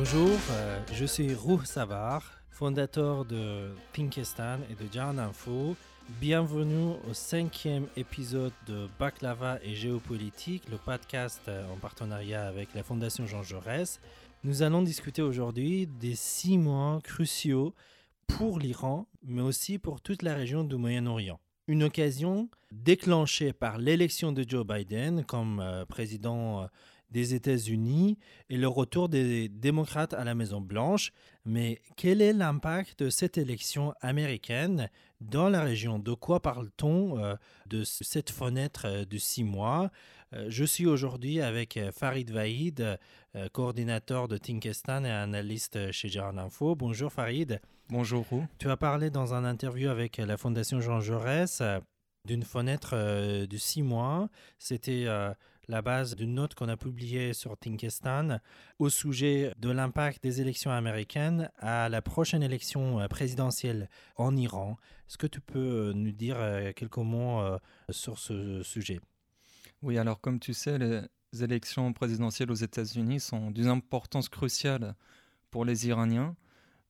Bonjour, euh, je suis Ruh Savar, fondateur de Pinkistan et de Jan Info. Bienvenue au cinquième épisode de Baklava et géopolitique, le podcast euh, en partenariat avec la Fondation Jean Jaurès. Nous allons discuter aujourd'hui des six mois cruciaux pour l'Iran, mais aussi pour toute la région du Moyen-Orient. Une occasion déclenchée par l'élection de Joe Biden comme euh, président des États-Unis et le retour des démocrates à la Maison-Blanche. Mais quel est l'impact de cette élection américaine dans la région? De quoi parle-t-on euh, de cette fenêtre euh, de six mois? Euh, Je suis aujourd'hui avec Farid Vaïd, coordinateur de Tinkestan et analyste chez Gérard Info. Bonjour Farid. Bonjour. Tu as parlé dans un interview avec la Fondation Jean Jaurès d'une fenêtre de six mois. C'était la base d'une note qu'on a publiée sur Tinkestan au sujet de l'impact des élections américaines à la prochaine élection euh, présidentielle en Iran. Est-ce que tu peux euh, nous dire euh, quelques mots sur ce sujet? Oui, alors comme tu sais, les élections présidentielles aux États-Unis sont d'une importance cruciale pour les Iraniens.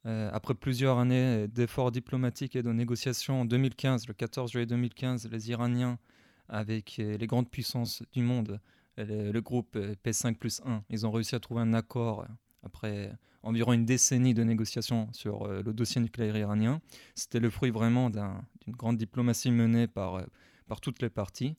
après plusieurs années d'efforts diplomatiques et de négociations en 2015, le 14 juillet 2015, les Iraniens avec les grandes puissances du monde, le, groupe P5 plus 1. Ils ont réussi à trouver un accord après environ une décennie de négociations sur euh, le dossier nucléaire iranien. C'était le fruit vraiment d'une grande diplomatie menée par, euh, par toutes les parties.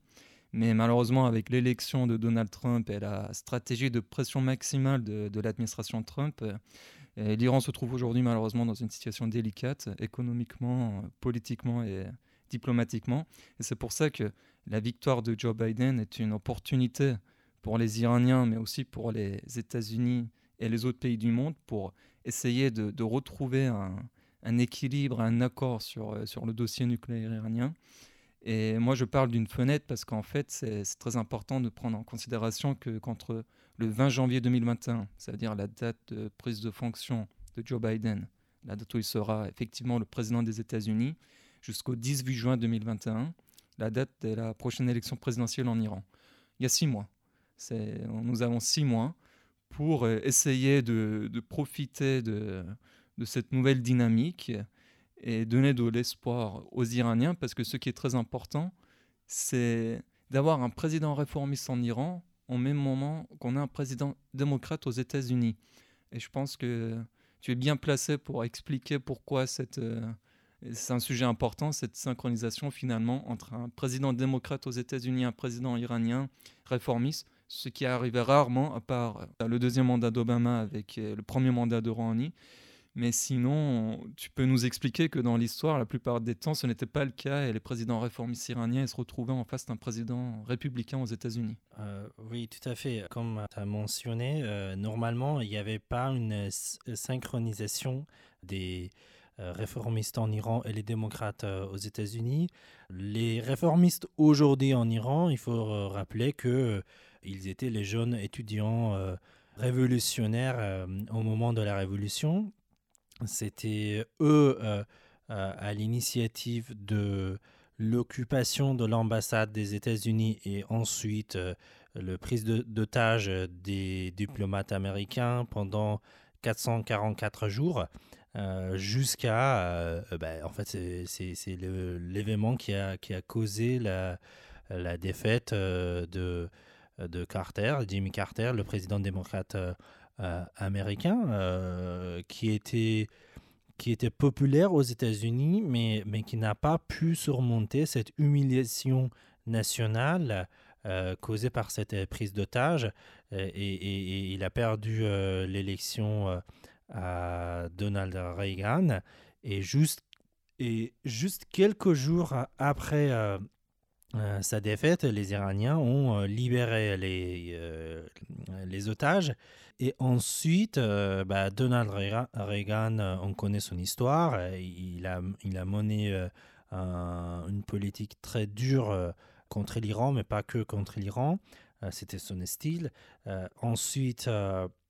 Mais malheureusement, avec l'élection de Donald Trump et la stratégie de pression maximale de, l'administration Trump, euh, l'Iran se trouve aujourd'hui malheureusement dans une situation délicate, économiquement, politiquement et diplomatiquement. Et c'est pour ça que la victoire de Joe Biden est une opportunité pour les Iraniens, mais aussi pour les États-Unis et les autres pays du monde pour essayer de, retrouver un, équilibre, un accord sur, euh, sur le dossier nucléaire iranien. Et moi, je parle d'une fenêtre parce qu'en fait, c'est très important de prendre en considération que qu'entre le 20 janvier 2021, c'est-à-dire la date de prise de fonction de Joe Biden, la date où il sera effectivement le président des États-Unis, jusqu'au 18 juin 2021, la date de la prochaine élection présidentielle en Iran. Il y a six mois. Nous avons six mois pour euh, essayer de, profiter de, cette nouvelle dynamique et donner de l'espoir aux Iraniens, parce que ce qui est très important, c'est d'avoir un président réformiste en Iran au même moment qu'on a un président démocrate aux États-Unis. Et je pense que tu es bien placé pour expliquer pourquoi cette, euh, c'est un sujet important, cette synchronisation finalement entre un président démocrate aux États-Unis et un président iranien réformiste, ce qui arrivait rarement, à part euh, le deuxième mandat d'Obama avec euh, le premier mandat de Rouhani. Mais sinon, tu peux nous expliquer que dans l'histoire, la plupart des temps, ce n'était pas le cas et les présidents réformistes iraniens se retrouvaient en face d'un président républicain aux États-Unis. Euh, oui, tout à fait. Comme tu as mentionné, normalement, il n'y avait pas une synchronisation des réformistes en Iran et les démocrates euh, aux États-Unis. Les réformistes aujourd'hui en Iran, il faut euh, rappeler que ils étaient les jeunes étudiants révolutionnaires au moment de la révolution. C'était eux à l'initiative de l'occupation de l'ambassade des États-Unis et ensuite le prise d'otage des diplomates américains pendant 444 jours. Euh, jusqu'à, euh, ben, en fait, c'est l'événement qui a, causé la, défaite euh, de, Carter, Jimmy Carter, le président démocrate américain, qui était populaire aux États-Unis, mais, qui n'a pas pu surmonter cette humiliation nationale causée par cette prise d'otage. Et, il a perdu l'élection à Donald Reagan. Et juste, et juste quelques jours après euh, euh, sa défaite, les Iraniens ont euh, libéré les, les otages. Et ensuite, bah, Donald Reagan, on connaît son histoire. Il a, il a mené une politique très dure contre l'Iran, mais pas que contre l'Iran. C'était son style. ensuite,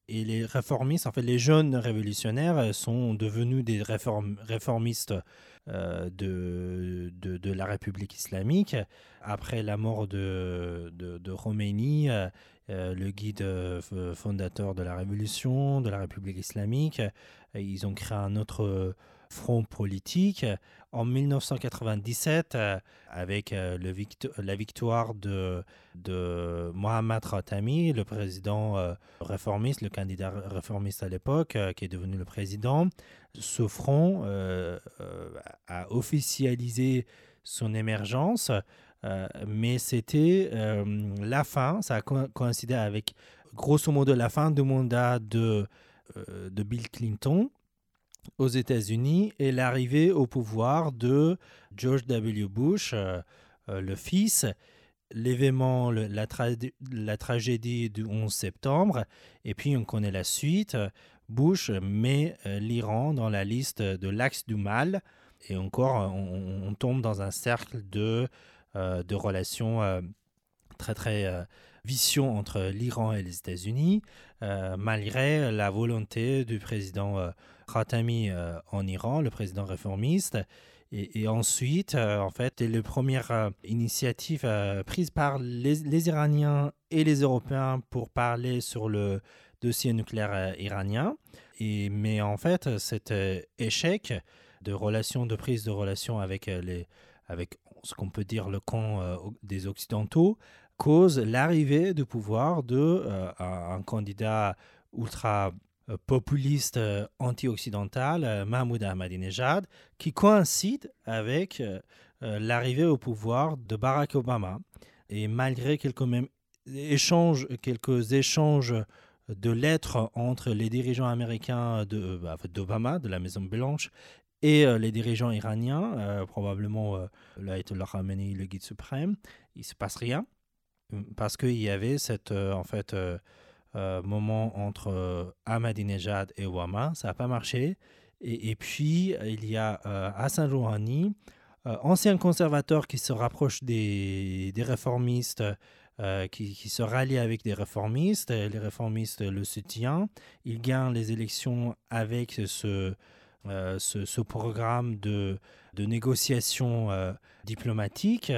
et les réformistes, en fait, les jeunes révolutionnaires euh, sont devenus des réformistes euh, de, de, la République islamique. Après la mort de, de, de euh, le guide fondateur de la révolution, de la République islamique. Ils ont créé un autre front politique. En 1997, euh, avec euh, la victoire de, Mohammad Khatami, le président euh, réformiste, le candidat réformiste à l'époque, qui est devenu le président, ce front a officialisé son émergence, mais c'était la fin, ça a coïncidé avec grosso modo la fin du mandat de Bill Clinton aux États-Unis et l'arrivée au pouvoir de George W. Bush, euh, euh, le fils, l'événement, la, tragédie du 11 septembre, et puis on connaît la suite. Bush met euh, l'Iran dans la liste de l'axe du mal, et encore, on, tombe dans un cercle de, relations très très vicieux entre l'Iran et les États-Unis, malgré la volonté du président Khatami euh, en Iran, le président réformiste. Et, ensuite, euh, en fait, c'est la première euh, initiative prise par les, Iraniens et les Européens pour parler sur le dossier nucléaire iranien. Mais en fait, cet échec de relations, de prise de relations avec, les, avec ce qu'on peut dire le camp des Occidentaux, cause l'arrivée du pouvoir de un candidat ultra euh, populiste euh, anti-occidental, euh, Mahmoud Ahmadinejad, qui coïncide avec l'arrivée au pouvoir de Barack Obama. Et malgré quelques, échanges, quelques échanges de lettres entre les dirigeants américains bah, d'Obama, de, de, la Maison Blanche, et les dirigeants iraniens, probablement l'Ayatollah Khamenei, le guide suprême, il ne se passe rien parce qu'il y avait cette, en fait, euh, moment entre euh, Ahmadinejad et Ouama. Ça n'a pas marché. Et, puis, il y a euh, Hassan Rouhani, ancien conservateur qui se rapproche des, réformistes, qui, se rallie avec des réformistes. Les réformistes le soutiennent. Il gagne les élections avec ce, programme de, de négociation diplomatique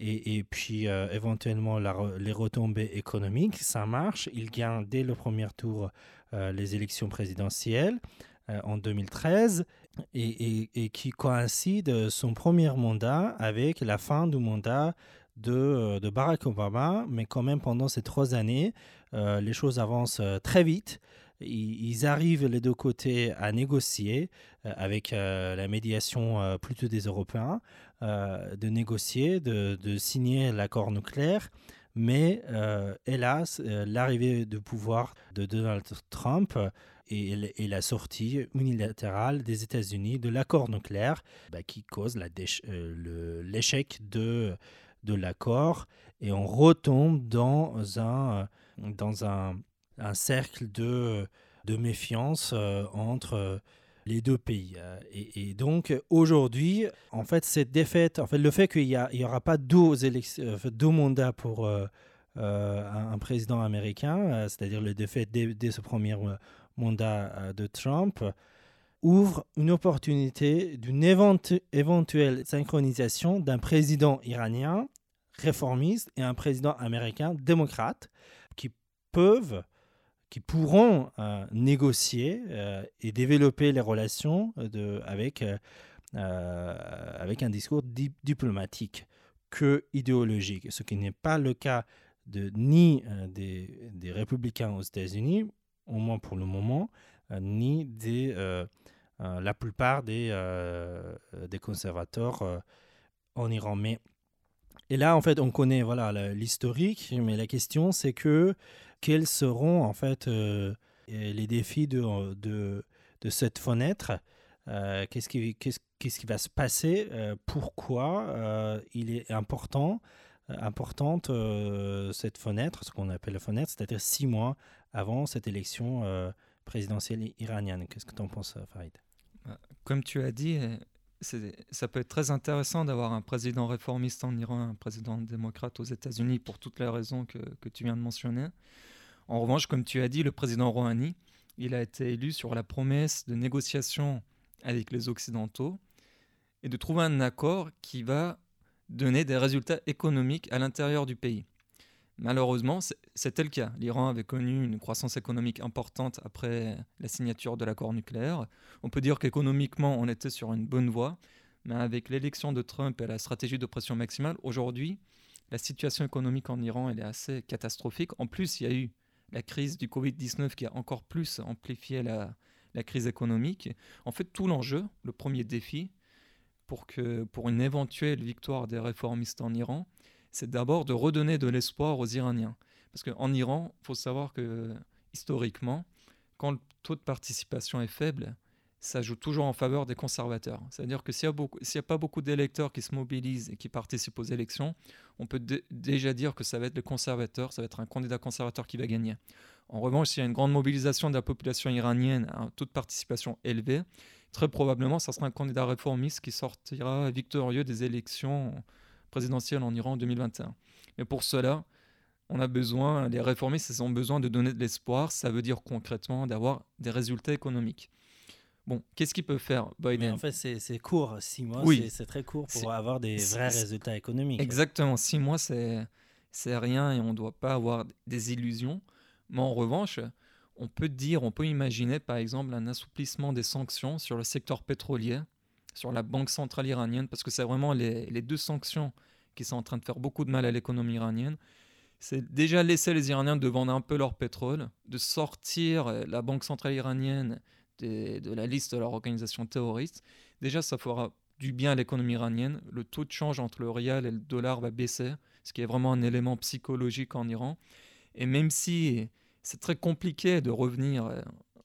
et, puis euh, éventuellement les retombées économiques, ça marche. Il gagne dès le premier tour euh, les élections présidentielles euh, en 2013 et, qui coïncide son premier mandat avec la fin du mandat de, de Barack Obama, mais quand même pendant ces trois années, les choses avancent très vite ils arrivent les deux côtés à négocier avec la médiation plutôt des Européens. Euh, de négocier, de, signer l'accord nucléaire. Mais euh, hélas, euh, l'arrivée de pouvoir de Donald Trump et, la sortie unilatérale des États-Unis de l'accord nucléaire bah, qui cause l'échec de, l'accord. Et on retombe dans un, cercle de méfiance entre les deux pays. Euh, et, donc aujourd'hui, en fait, cette défaite, en fait, le fait qu'il n'y aura pas deux, euh, deux mandats pour euh, un, président américain, c'est-à-dire le défaite dès, ce premier mandat de Trump, ouvre une opportunité d'une éventuelle synchronisation d'un président iranien réformiste et un président américain démocrate qui peuvent qui pourront euh, négocier euh, et développer les relations de, avec, euh, avec un discours diplomatique que idéologique, ce qui n'est pas le cas de ni des, des, républicains aux États-Unis, au moins pour le moment, ni des, la plupart des, des conservateurs en Iran. Mais, et là, en fait, on connaît voilà l'historique, mais la question, c'est que quels seront en fait euh, les défis de, de, de cette fenêtre euh, qu'est-ce qui, qu'est-ce, qui va se passer euh, Pourquoi il est important, importante cette fenêtre, ce qu'on appelle la fenêtre, c'est-à-dire six mois avant cette élection présidentielle iranienne Qu'est-ce que tu en penses, Farid? Comme tu as dit, ça peut être très intéressant d'avoir un président réformiste en Iran, un président démocrate aux États-Unis pour toutes les raisons que, que, tu viens de mentionner. En revanche, comme tu as dit, le président Rouhani, il a été élu sur la promesse de négociation avec les Occidentaux et de trouver un accord qui va donner des résultats économiques à l'intérieur du pays. Malheureusement, c'était le cas. L'Iran avait connu une croissance économique importante après la signature de l'accord nucléaire. On peut dire qu'économiquement, on était sur une bonne voie, mais avec l'élection de Trump et la stratégie de pression maximale, aujourd'hui, la situation économique en Iran est assez catastrophique. En plus, il y a eu la crise du Covid-19 qui a encore plus amplifié la, crise économique. En fait, tout l'enjeu, le premier défi pour, que, pour une éventuelle victoire des réformistes en Iran, c'est d'abord de redonner de l'espoir aux Iraniens. Parce qu'en Iran, il faut savoir que historiquement, quand le taux de participation est faible, ça joue toujours en faveur des conservateurs. C'est-à-dire que s'il n'y a, pas beaucoup d'électeurs qui se mobilisent et qui participent aux élections, on peut déjà dire que ça va être le conservateur, ça va être un candidat conservateur qui va gagner. En revanche, s'il y a une grande mobilisation de la population iranienne, un taux de participation élevé, très probablement, ça sera un candidat réformiste qui sortira victorieux des élections présidentielle en Iran en 2021. Mais pour cela, on a besoin, les réformistes ont besoin de donner de l'espoir, ça veut dire concrètement d'avoir des résultats économiques. Bon, qu'est-ce qu'il peut faire Biden En fait, c'est court, six mois, oui. c'est très court pour avoir des vrais résultats économiques. Exactement, six mois, c'est rien et on ne doit pas avoir des illusions. Mais en revanche, on peut dire, on peut imaginer par exemple un assouplissement des sanctions sur le secteur pétrolier sur la Banque centrale iranienne, parce que c'est vraiment les, les, deux sanctions qui sont en train de faire beaucoup de mal à l'économie iranienne. C'est déjà laisser les Iraniens de vendre un peu leur pétrole, de sortir euh, la Banque centrale iranienne de la liste de leur organisation terroriste. Déjà, ça fera du bien à l'économie iranienne. Le taux de change entre le rial et le dollar va baisser, ce qui est vraiment un élément psychologique en Iran. Et même si c'est très compliqué de revenir euh,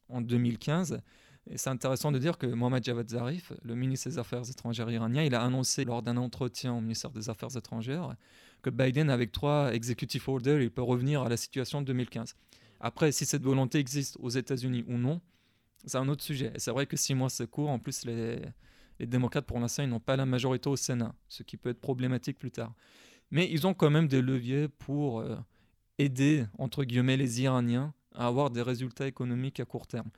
en 2015, et c'est intéressant de dire que Mohamed Javad Zarif, le ministre des Affaires étrangères iranien, il a annoncé lors d'un entretien au ministère des Affaires étrangères que Biden, avec trois executive orders, il peut revenir à la situation de 2015. Après, si cette volonté existe aux États-Unis ou non, c'est un autre sujet. Et c'est vrai que six mois, c'est court. En plus, les, les démocrates, pour l'instant, ils n'ont pas la majorité au Sénat, ce qui peut être problématique plus tard. Mais ils ont quand même des leviers pour euh, aider, entre guillemets, les Iraniens à avoir des résultats économiques à court terme.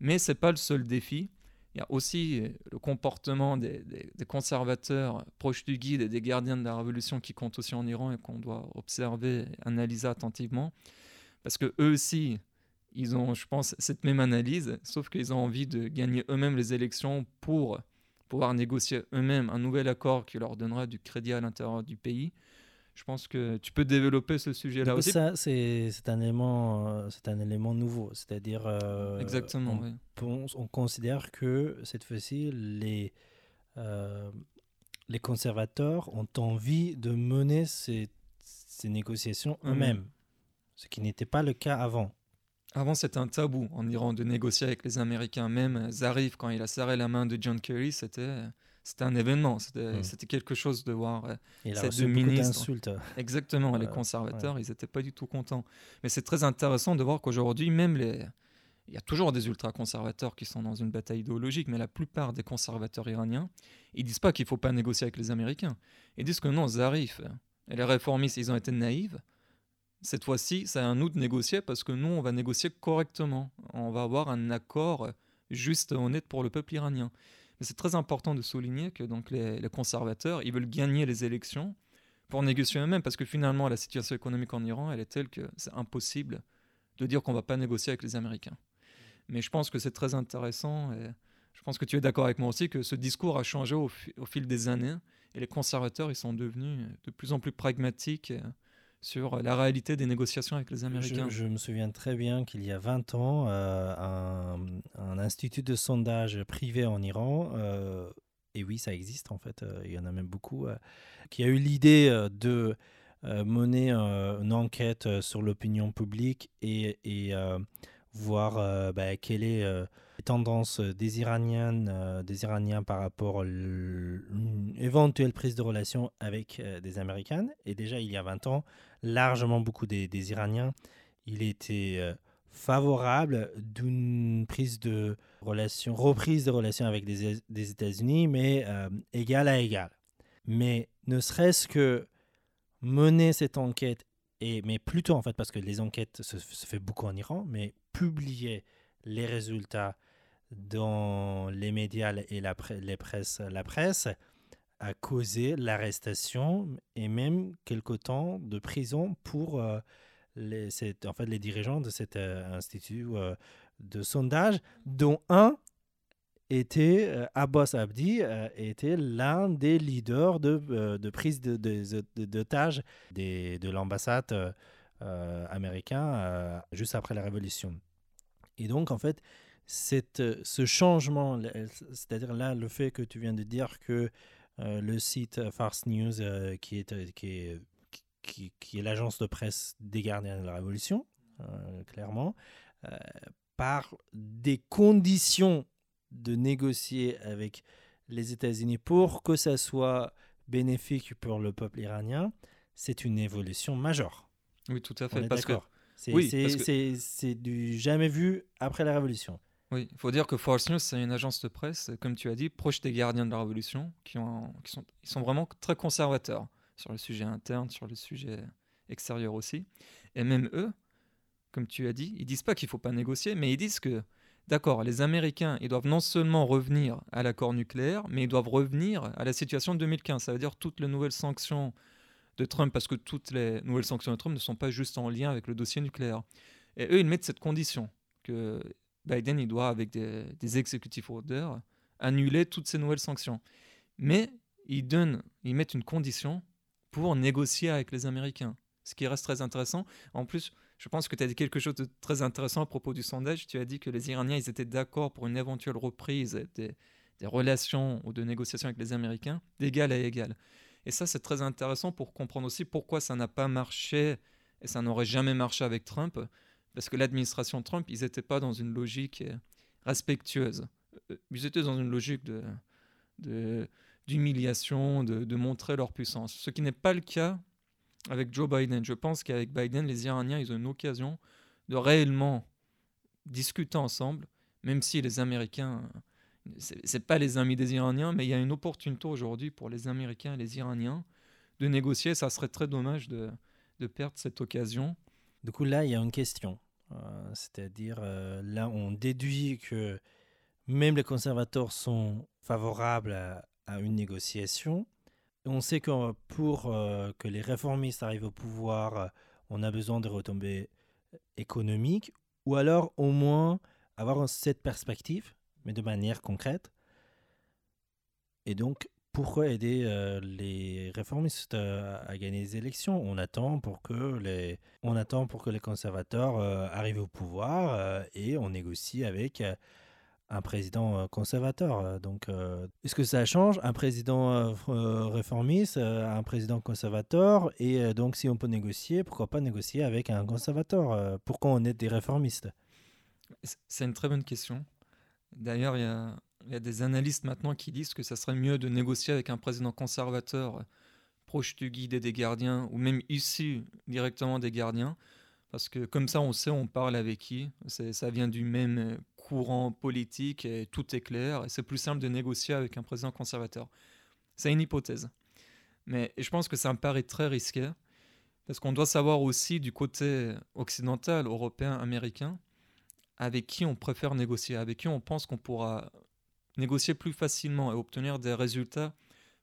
Mais ce n'est pas le seul défi. Il y a aussi le comportement des, conservateurs proches du guide et des gardiens de la révolution qui comptent aussi en Iran et qu'on doit observer et analyser attentivement. Parce que eux aussi, ils ont, je pense, cette même analyse, sauf qu'ils ont envie de gagner eux-mêmes les élections pour pouvoir négocier eux-mêmes un nouvel accord qui leur donnera du crédit à l'intérieur du pays je pense que tu peux développer ce sujet-là aussi. Ça, c'est un élément, euh, c'est un élément nouveau, c'est-à-dire. Euh, Exactement. On, on, considère que cette fois-ci, les euh, les conservateurs ont envie de mener ces, ces négociations mmh. eux-mêmes, ce qui n'était pas le cas avant. Avant, c'était un tabou en Iran de négocier avec les Américains. Même Zarif, quand il a serré la main de John Kerry, c'était c'était un événement, c'était hmm. quelque chose de voir euh, ces deux ministres. Exactement, les conservateurs, ils n'étaient pas du tout contents. Mais c'est très intéressant de voir qu'aujourd'hui, même les... Il y a toujours des ultra-conservateurs qui sont dans une bataille idéologique, mais la plupart des conservateurs iraniens, ils disent pas qu'il faut pas négocier avec les Américains. Ils disent que non, Zarif et les réformistes, ils ont été naïfs. Cette fois-ci, c'est à nous de négocier parce que nous, on va négocier correctement. On va avoir un accord juste et honnête pour le peuple iranien. Mais c'est très important de souligner que donc les, conservateurs, ils veulent gagner les élections pour négocier eux-mêmes, parce que finalement, la situation économique en Iran, elle est telle que c'est impossible de dire qu'on ne va pas négocier avec les Américains. Mais je pense que c'est très intéressant, et je pense que tu es d'accord avec moi aussi, que ce discours a changé au, au, fil des années, et les conservateurs, ils sont devenus de plus en plus pragmatiques sur la réalité des négociations avec les Américains. Je, me souviens très bien qu'il y a 20 ans, euh, un, institut de sondage privé en Iran, euh, et oui, ça existe en fait, euh, il y en a même beaucoup, qui a eu l'idée de mener une enquête sur l'opinion publique et, et voir bah, quelle est la tendance des Iraniennes, des Iraniens par rapport à une éventuelle prise de relation avec des Américaines. Et déjà, il y a 20 ans, largement beaucoup des, Iraniens, il était euh, favorable d'une prise de reprise de relation avec des, États-Unis, mais euh, égal à égal. Mais ne serait-ce que mener cette enquête, mais plutôt en fait, parce que les enquêtes se, se fait beaucoup en Iran, mais publier les résultats dans les médias et la, les presse, la presse, a causé l'arrestation et même quelque temps de prison pour euh, les, en fait, les dirigeants de cet euh, institut euh, de sondage, dont un était, Abbas Abdi, était l'un des leaders de, de prise d'otages de, de, l'ambassade américaine juste après la Révolution. Et donc, en fait, cette, ce changement, c'est-à-dire là, le fait que tu viens de dire que euh, le site Farce News, euh, qui est, qui est, qui, est l'agence de presse des gardiens de la Révolution, euh, clairement, par des conditions de négocier avec les États-Unis pour que ça soit bénéfique pour le peuple iranien, c'est une évolution majeure. Oui, tout à fait. parce que c'est oui, du jamais vu après la Révolution. Oui, il faut dire que Force News, c'est une agence de presse, comme tu as dit, proche des gardiens de la Révolution, qui, ont, qui sont, ils sont vraiment très conservateurs sur le sujet interne, sur le sujet extérieur aussi. Et même eux, comme tu as dit, ils disent pas qu'il faut pas négocier, mais ils disent que, d'accord, les Américains, ils doivent non seulement revenir à l'accord nucléaire, mais ils doivent revenir à la situation de 2015. Ça veut dire toutes les nouvelles sanctions de Trump, parce que toutes les nouvelles sanctions de Trump ne sont pas juste en lien avec le dossier nucléaire. Et eux, ils mettent cette condition que Biden, il doit, avec des, des executive orders, annuler toutes ces nouvelles sanctions. Mais ils, donnent, ils mettent une condition pour négocier avec les Américains, ce qui reste très intéressant. En plus, je pense que tu as dit quelque chose de très intéressant à propos du sondage. Tu as dit que les Iraniens, étaient d'accord pour une éventuelle reprise des, relations ou de négociations avec les Américains d'égal à égal. Et ça, c'est très intéressant pour comprendre aussi pourquoi ça n'a pas marché et ça n'aurait jamais marché avec Trump parce que l'administration Trump, ils n'étaient pas dans une logique euh, respectueuse. Euh, ils étaient dans une logique d'humiliation, de, montrer leur puissance. Ce qui n'est pas le cas avec Joe Biden. Je pense qu'avec Biden, les Iraniens, ils ont une occasion de réellement discuter ensemble, même si les Américains, c'est pas les amis des Iraniens, mais il y a une opportunité aujourd'hui pour les Américains et les Iraniens de négocier. Ça serait très dommage de, de perdre cette occasion. Du coup, là, il y a une question. Euh, c'est-à-dire, euh, là, on déduit que même les conservateurs sont favorables à, une négociation. On sait que pour euh, que les réformistes arrivent au pouvoir, on a besoin de retombées économiques, ou alors au moins avoir cette perspective, mais de manière concrète. Et donc, pourquoi aider euh, les réformistes euh, à, gagner les élections? On attend pour que les, conservateurs euh, arrivent au pouvoir et on négocie avec un président conservateur. Donc, est-ce que ça change? Un président réformiste, un président conservateur Et donc, si on peut négocier, pourquoi pas négocier avec un conservateur Pourquoi on est des réformistes? C'est une très bonne question. D'ailleurs, il y a il y a des analystes maintenant qui disent que ça serait mieux de négocier avec un président conservateur proche du guide et des gardiens, ou même issu directement des gardiens, parce que comme ça on sait on parle avec qui, ça vient du même courant politique et tout est clair, et c'est plus simple de négocier avec un président conservateur. C'est une hypothèse. Mais je pense que ça me paraît très risqué, parce qu'on doit savoir aussi du côté occidental, européen, américain, avec qui on préfère négocier, avec qui on pense qu'on pourra négocier plus facilement et obtenir des résultats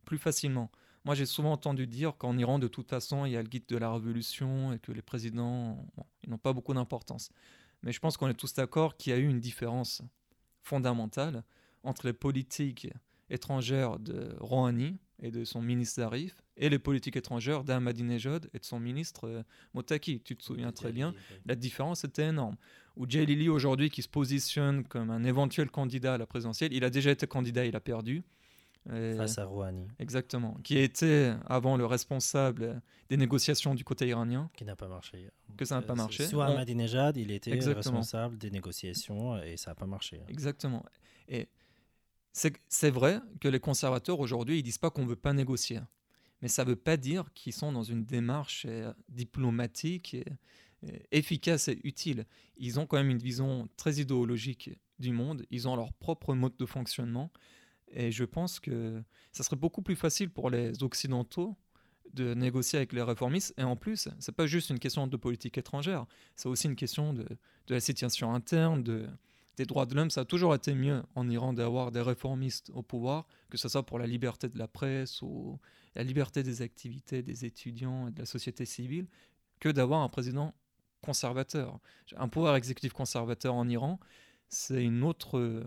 plus facilement. Moi, j'ai souvent entendu dire qu'en Iran, de toute façon, il y a le guide de la révolution et que les présidents ils n'ont pas beaucoup d'importance. Mais je pense qu'on est tous d'accord qu'il y a eu une différence fondamentale entre les politiques étrangères de Rouhani et de son ministre Zarif et les politiques étrangères d'Ahmadinejad et de son ministre euh, Motaki. Tu te souviens très bien, la différence était énorme. Ou Lili aujourd'hui qui se positionne comme un éventuel candidat à la présidentielle, il a déjà été candidat, il a perdu. Face à Rouhani. Exactement. Qui était avant le responsable des négociations du côté iranien. Qui n'a pas marché. Que ça n'a pas euh, marché. Sous Ahmadinejad, il était responsable des négociations et ça n'a pas marché. Exactement. Et c'est vrai que les conservateurs aujourd'hui, ils disent pas qu'on ne veut pas négocier. Mais ça ne veut pas dire qu'ils sont dans une démarche euh, diplomatique efficace et utile. Ils ont quand même une vision très idéologique du monde. Ils ont leur propre mode de fonctionnement. Et je pense que ça serait beaucoup plus facile pour les Occidentaux de négocier avec les réformistes. Et en plus, c'est pas juste une question de politique étrangère, c'est aussi une question de, de, la situation interne, de, des droits de l'homme, ça a toujours été mieux en Iran d'avoir des réformistes au pouvoir, que ce soit pour la liberté de la presse ou la liberté des activités des étudiants et de la société civile, que d'avoir un président conservateur. Un pouvoir exécutif conservateur en Iran, c'est une autre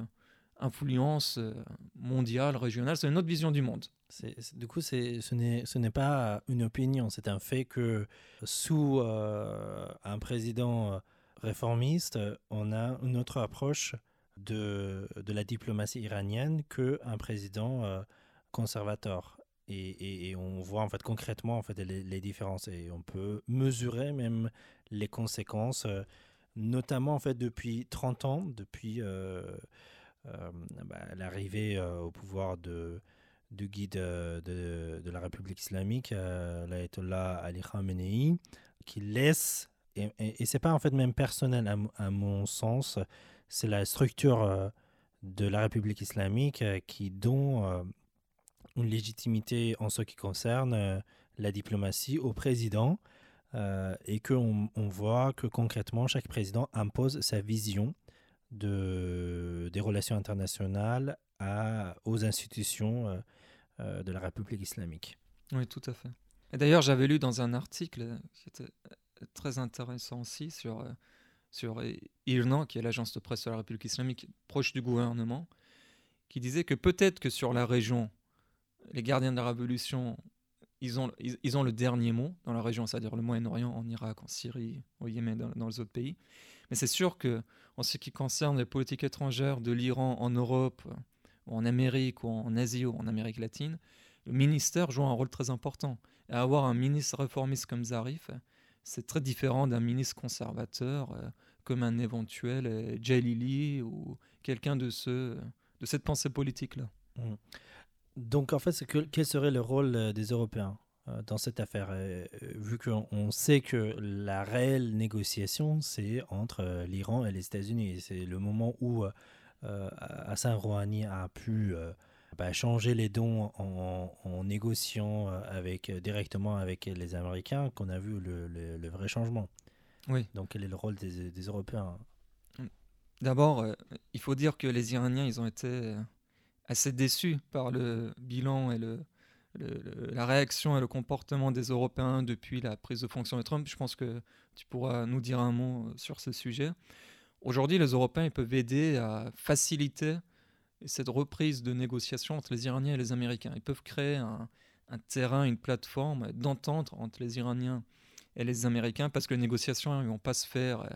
influence euh, mondiale, régionale, c'est une autre vision du monde. du coup, ce n'est pas une opinion, c'est un fait que sous euh, un président réformiste, on a une autre approche de, la diplomatie iranienne qu'un président conservateur. Et, on voit en fait concrètement les, différences et on peut mesurer même les conséquences, notamment depuis 30 ans, depuis euh, bah, l'arrivée euh, au pouvoir de, du guide euh, de, de, la République islamique, l'ayatollah Ali Khamenei, qui laisse, et, et, c'est pas en fait même personnel à, mon sens, c'est la structure de la République islamique qui donne une légitimité en ce qui concerne la diplomatie au président et qu'on on voit que concrètement chaque président impose sa vision de, des relations internationales aux institutions euh, euh, de la République islamique. Oui, tout à fait. D'ailleurs, j'avais lu dans un article qui était euh, très intéressant aussi sur, sur IRNA, qui est l'agence de presse de la République islamique proche du gouvernement, qui disait que peut-être que sur la région, les gardiens de la révolution, ils ont, ils, ont le dernier mot dans la région, c'est-à-dire le Moyen-Orient, en Irak, en Syrie, au Yémen, dans, dans les autres pays. Mais c'est sûr que en ce qui concerne les politiques étrangères de l'Iran en Europe, en Amérique, ou en Asie, ou en Amérique latine, le ministère joue un rôle très important. Avoir un ministre réformiste comme Zarif, c'est très différent d'un ministre conservateur euh, comme un éventuel euh, Jalili ou quelqu'un de, ce, de cette pensée politique-là. Mmh. Donc en fait, que, quel serait le rôle euh, des Européens euh, dans cette affaire, euh, vu qu'on sait que la réelle négociation, c'est entre euh, l'Iran et les États-Unis. C'est le moment où Hassan Rouhani a pu bah, changer les dons en, négociant avec, directement avec les Américains qu'on a vu le, vrai changement. Oui. Donc quel est le rôle des, des Européens? D'abord, il faut dire que les Iraniens, ils ont été assez déçus par le bilan et le, la réaction et le comportement des Européens depuis la prise de fonction de Trump. Je pense que tu pourras nous dire un mot euh, sur ce sujet. Aujourd'hui, les Européens ils peuvent aider à faciliter cette reprise de négociation entre les Iraniens et les Américains. Ils peuvent créer un, terrain, une plateforme d'entente entre les Iraniens et les Américains parce que les négociations ne vont pas se faire,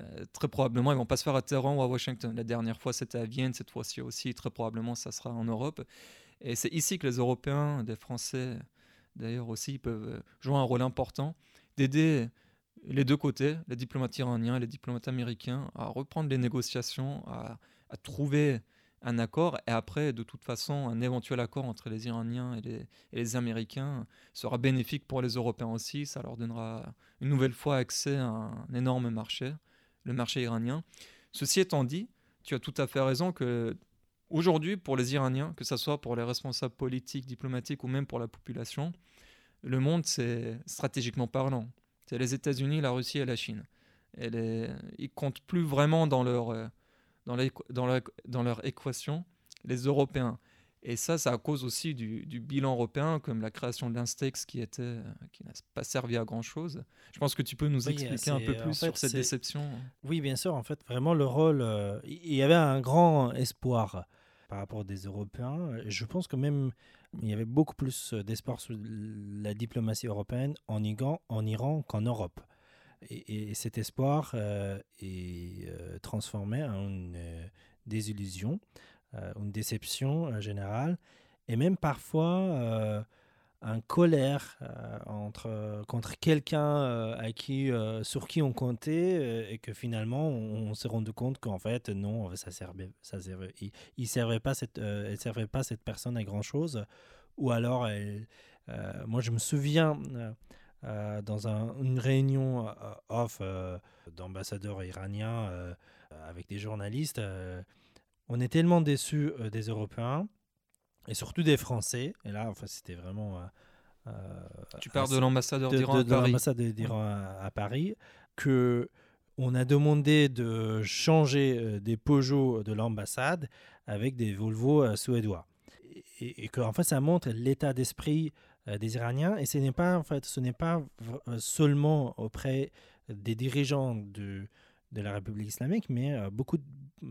euh, très probablement, ils vont pas se faire à Téhéran ou à Washington. La dernière fois, c'était à Vienne, cette fois-ci aussi, très probablement, ça sera en Europe. Et c'est ici que les Européens, les Français d'ailleurs aussi, peuvent euh, jouer un rôle important d'aider les deux côtés, les diplomates iraniens et les diplomates américains, à reprendre les négociations, à, trouver un accord. Et après, de toute façon, un éventuel accord entre les Iraniens et les, Américains sera bénéfique pour les Européens aussi. Ça leur donnera une nouvelle fois accès à un énorme marché, le marché iranien. Ceci étant dit, tu as tout à fait raison que Aujourd'hui, pour les Iraniens, que ce soit pour les responsables politiques, diplomatiques ou même pour la population, le monde, c'est stratégiquement parlant. C'est les États-Unis, la Russie et la Chine. Et. Ils comptent plus vraiment dans leur, euh, dans, leur, dans leur équation les Européens. Et ça, ça à cause aussi du, du bilan européen, comme la création de l'Instex qui était, qui n'a pas servi à grand chose. Je pense que tu peux nous expliquer un peu plus sur cette déception. Oui, bien sûr. En fait, vraiment le rôle. Euh, il y avait un grand espoir par rapport des Européens. Je pense que même il y avait beaucoup plus d'espoir sur la diplomatie européenne en Iran, en Iran qu'en Europe. Et, cet espoir euh, est euh, transformé en une désillusion. Euh, une déception euh, générale, et même parfois euh, un colère entre, contre quelqu'un à qui, sur qui on comptait et que finalement on, s'est rendu compte qu'en fait non, ça servait, ça servait, il, servait pas cette, servait pas cette personne à grand chose, ou alors moi je me souviens dans une réunion off d'ambassadeurs iraniens avec des journalistes on est tellement déçus euh, des Européens et surtout des Français. Et là, enfin, c'était vraiment. Euh, euh, tu parles de l'ambassadeur d'Iran à Paris. l'ambassade d'Iran à, Paris, que on a demandé de changer des Peugeot de l'ambassade avec des Volvo suédois. Et, et que, en fait, ça montre l'état d'esprit des Iraniens. Et ce n'est pas, en fait, ce n'est pas seulement auprès des dirigeants de, de la République islamique, mais beaucoup,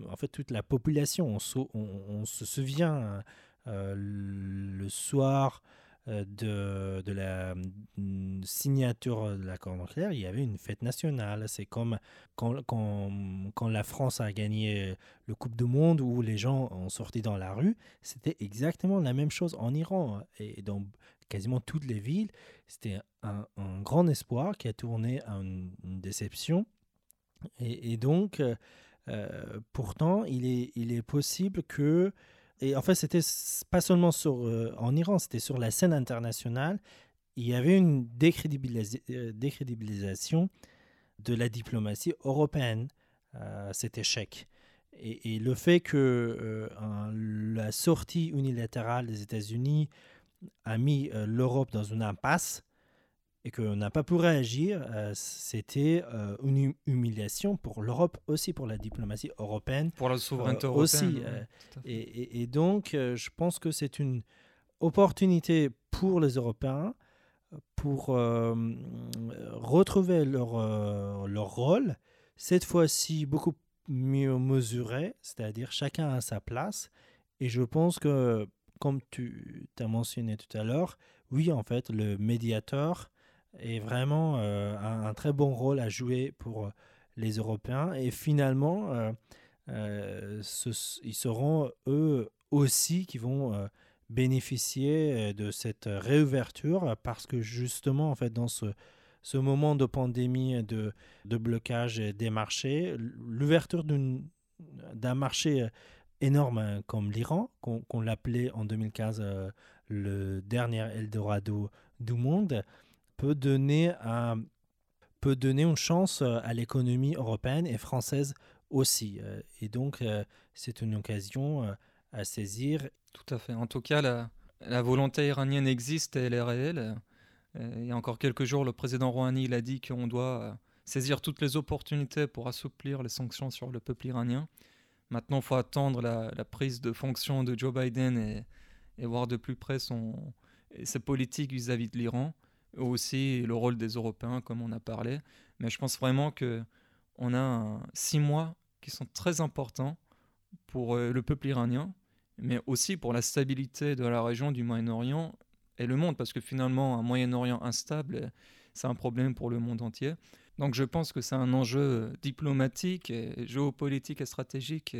en fait, toute la population. On, se souvient le soir euh, de, de, la mm, signature de l'accord nucléaire, il y avait une fête nationale. C'est comme quand, quand, quand, la France a gagné le Coupe du Monde où les gens ont sorti dans la rue, c'était exactement la même chose en Iran. Et dans quasiment toutes les villes, c'était un, grand espoir qui a tourné à une, déception. Et, donc, euh, euh, pourtant, il est, possible que et en fait, c'était pas seulement sur, euh, en Iran, c'était sur la scène internationale. Il y avait une décrédibilisation de la diplomatie européenne, cet échec. Et, le fait que la sortie unilatérale des États-Unis a mis l'Europe dans une impasse, et qu'on n'a pas pu réagir, euh, c'était euh, une humiliation pour l'Europe aussi, pour la diplomatie européenne. Pour la souveraineté euh, européenne. Aussi. Et, et, donc, je pense que c'est une opportunité pour les Européens pour retrouver leur, leur rôle, cette fois-ci beaucoup mieux mesuré, c'est-à-dire chacun à sa place. Et je pense que, comme tu as mentionné tout à l'heure, oui, en fait, le médiateur est vraiment euh, un, très bon rôle à jouer pour euh, les Européens. Et finalement, euh, ils seront eux aussi qui vont bénéficier de cette réouverture parce que justement, en fait, dans ce, ce moment de pandémie, de, de blocage des marchés, l'ouverture d'un marché énorme comme l'Iran, qu'on l'appelait en 2015 le dernier Eldorado du monde, peut donner, un, peut donner une chance euh, à l'économie européenne et française aussi. Euh, et donc, euh, c'est une occasion à saisir. Tout à fait. En tout cas, la, la volonté iranienne existe et elle est réelle. Il y a encore quelques jours, le président Rouhani a dit qu'on doit saisir toutes les opportunités pour assouplir les sanctions sur le peuple iranien. Maintenant, il faut attendre la, la, prise de fonction de Joe Biden et, et voir de plus près son, ses politiques vis-à-vis -vis de l'Iran aussi le rôle des Européens, comme on a parlé. Mais je pense vraiment que on a six mois qui sont très importants pour euh, le peuple iranien, mais aussi pour la stabilité de la région du Moyen-Orient et le monde, parce que finalement, un Moyen-Orient instable, c'est un problème pour le monde entier. Donc je pense que c'est un enjeu diplomatique, géopolitique et stratégique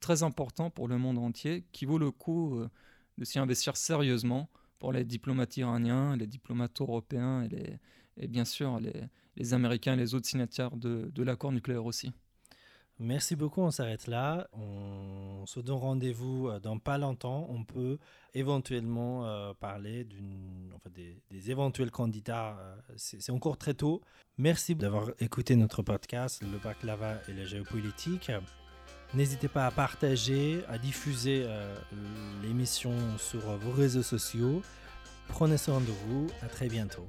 très important pour le monde entier, qui vaut le coup euh, de s'y investir sérieusement pour les diplomates iraniens, les diplomates européens et, bien sûr les, Américains et les autres signataires de, l'accord nucléaire aussi. Merci beaucoup, on s'arrête là. On se donne rendez-vous euh, dans pas longtemps. On peut éventuellement euh, parler des, des, éventuels candidats. Euh, c'est encore très tôt. Merci d'avoir écouté notre podcast, le baklava et la géopolitique. N'hésitez pas à partager, à diffuser euh, l'émission sur vos réseaux sociaux. Prenez soin de vous. À très bientôt.